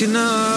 you know?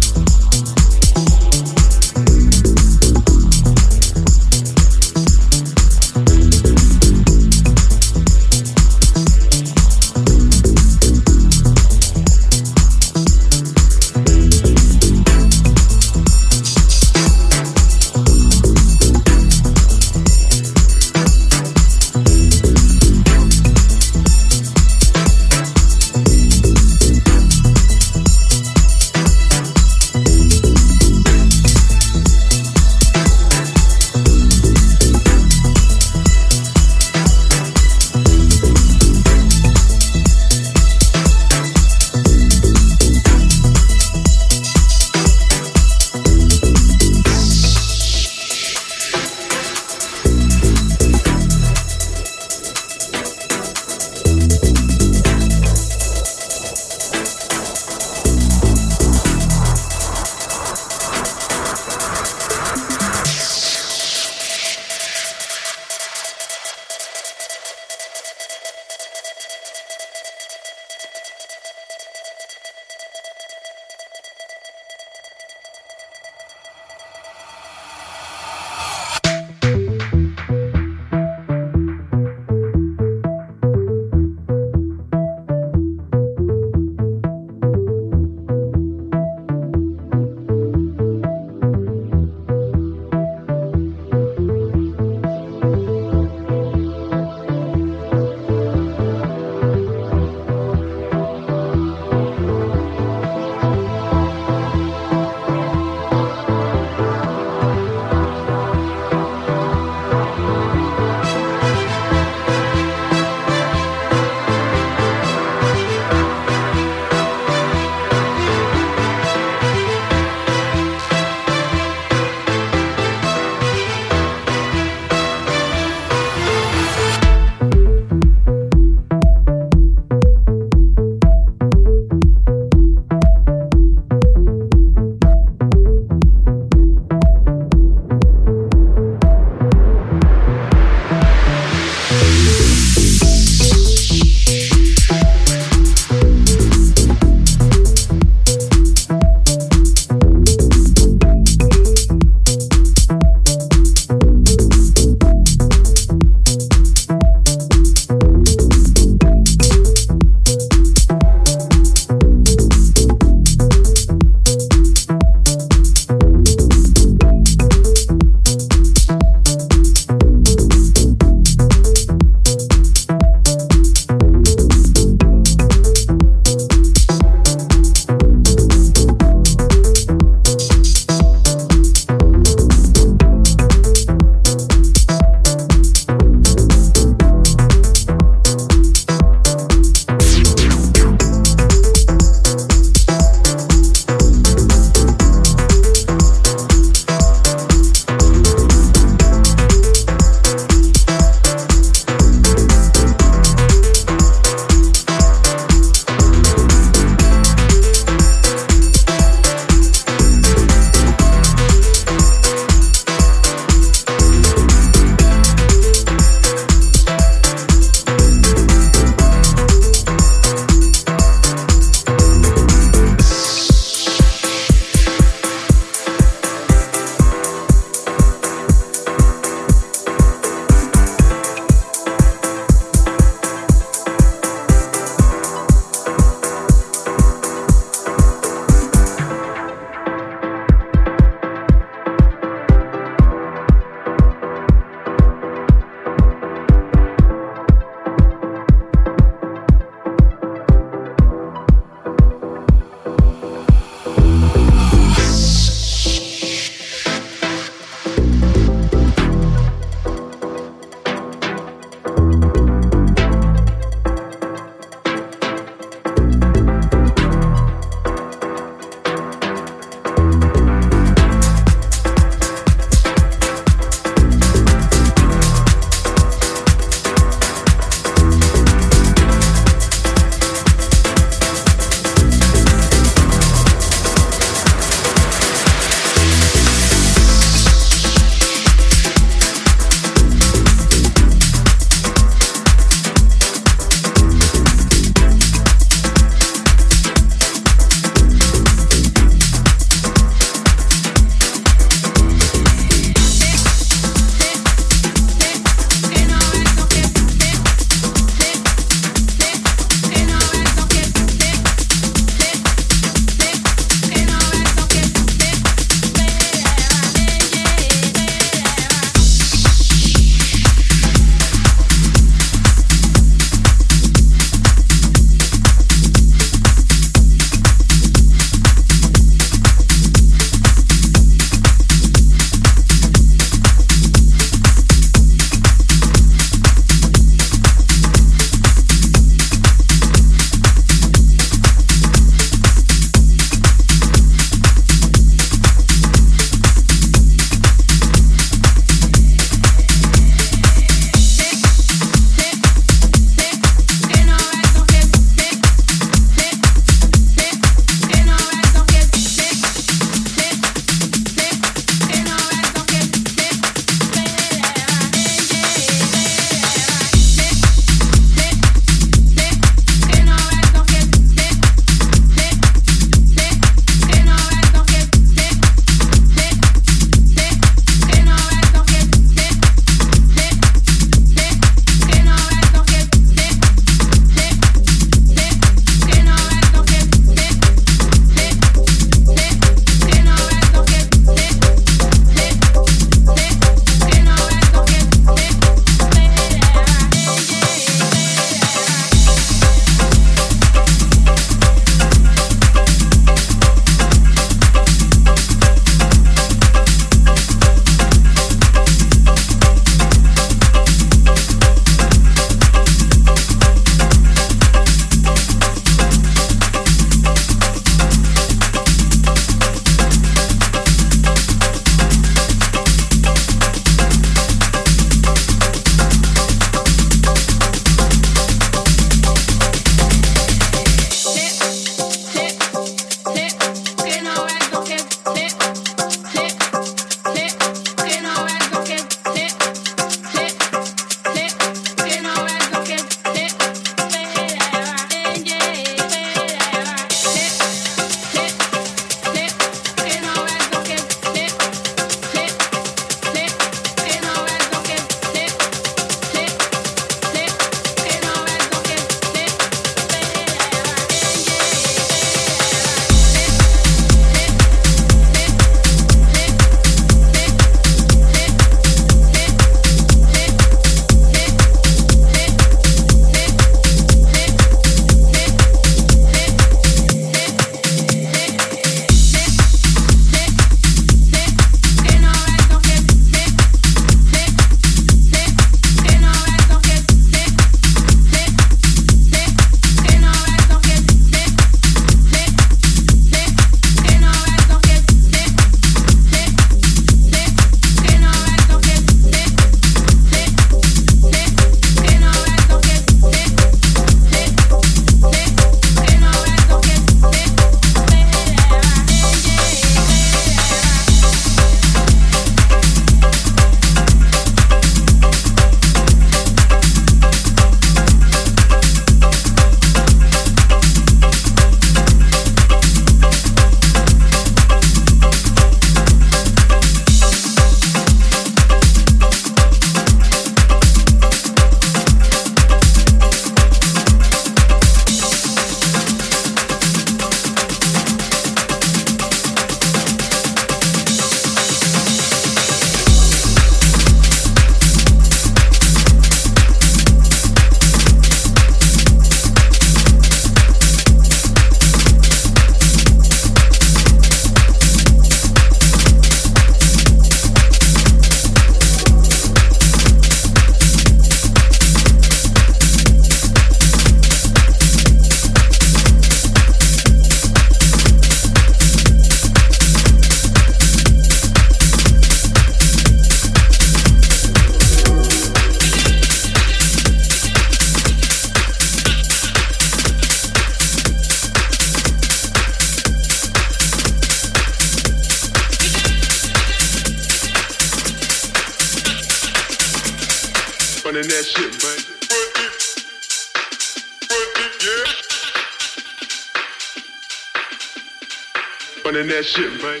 Running that shit, man.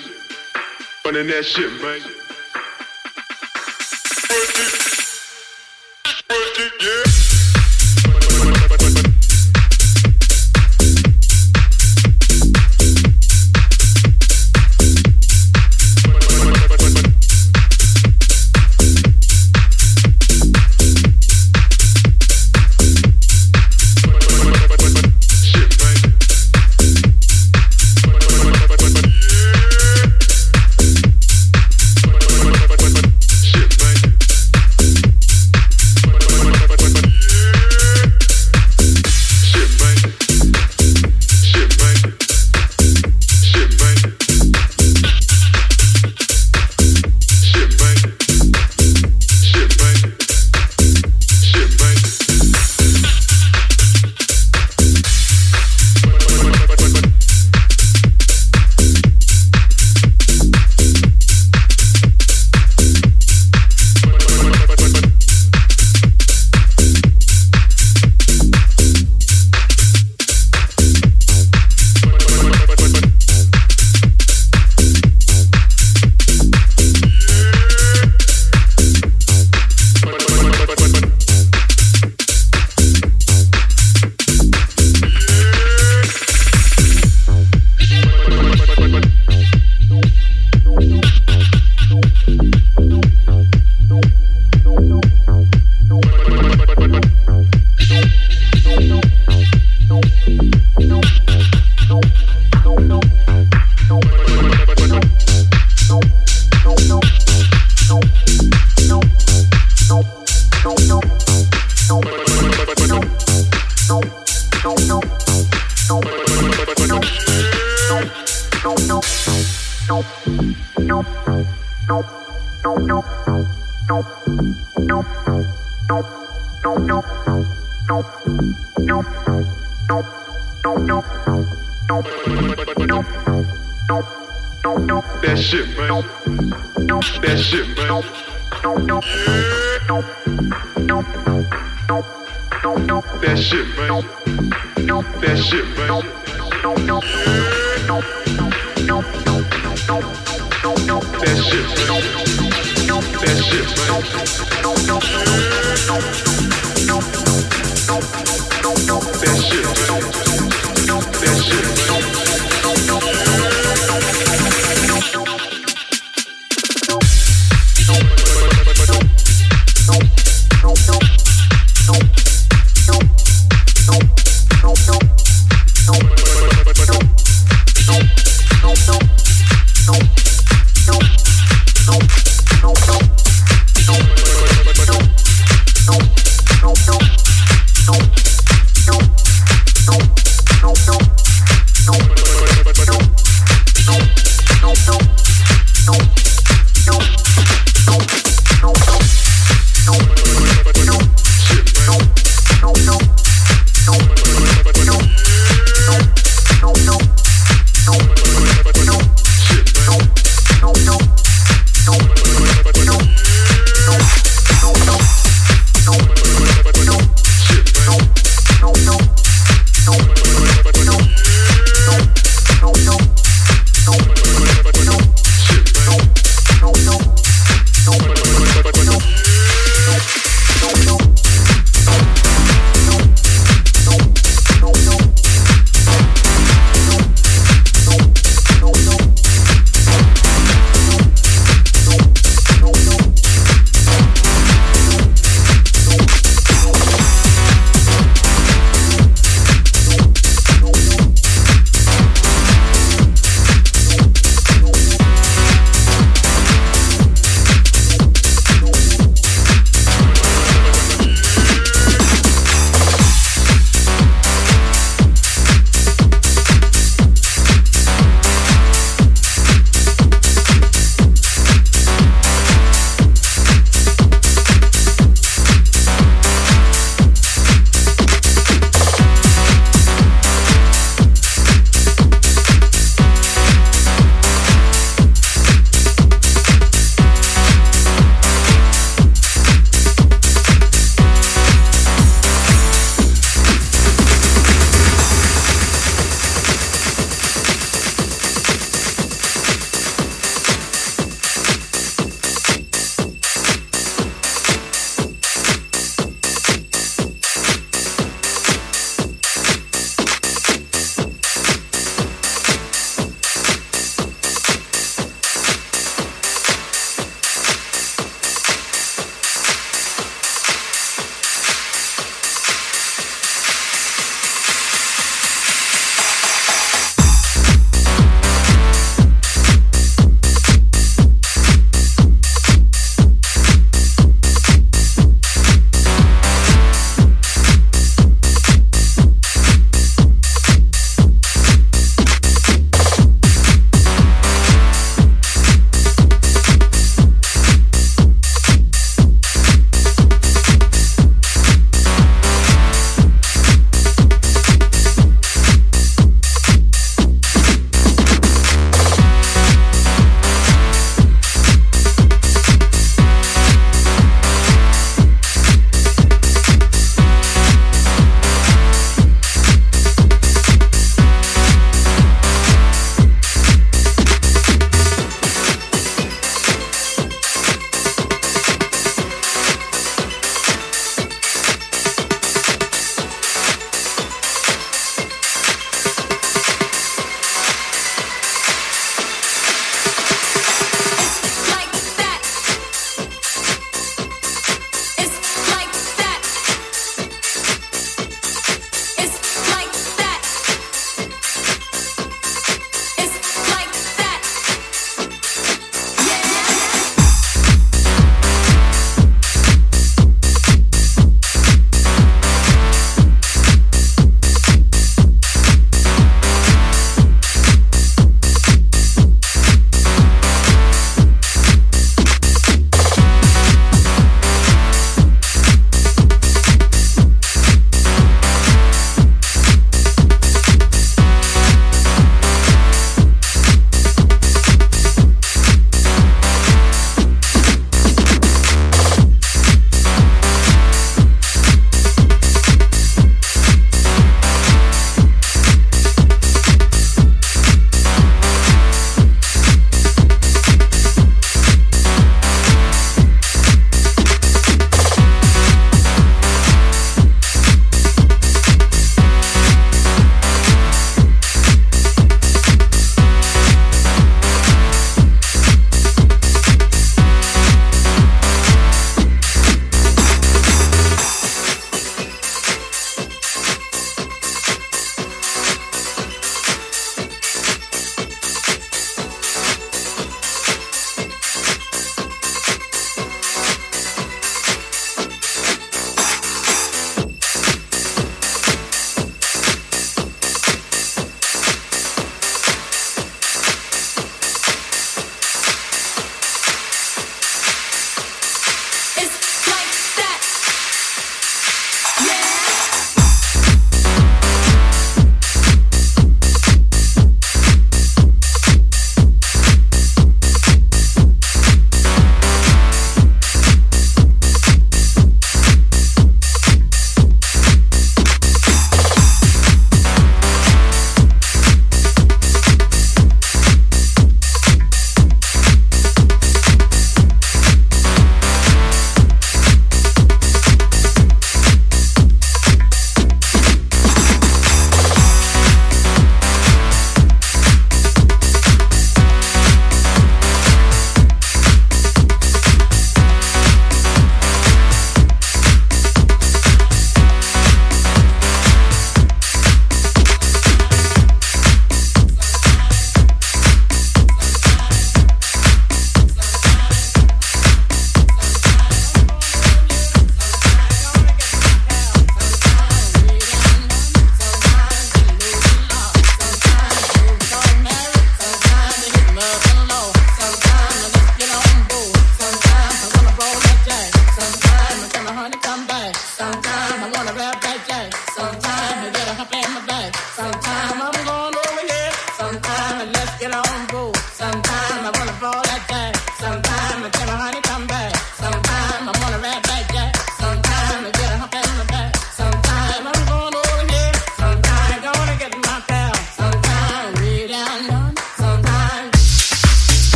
Running that shit, man.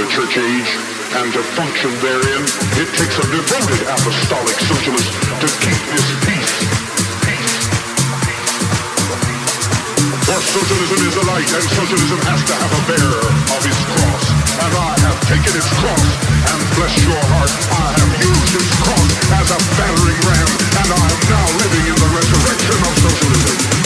the church age and to function therein, it takes a devoted apostolic socialist to keep this peace. For socialism is a light and socialism has to have a bearer of its cross. And I have taken its cross and bless your heart, I have used its cross as a battering ram and I am now living in the resurrection of socialism.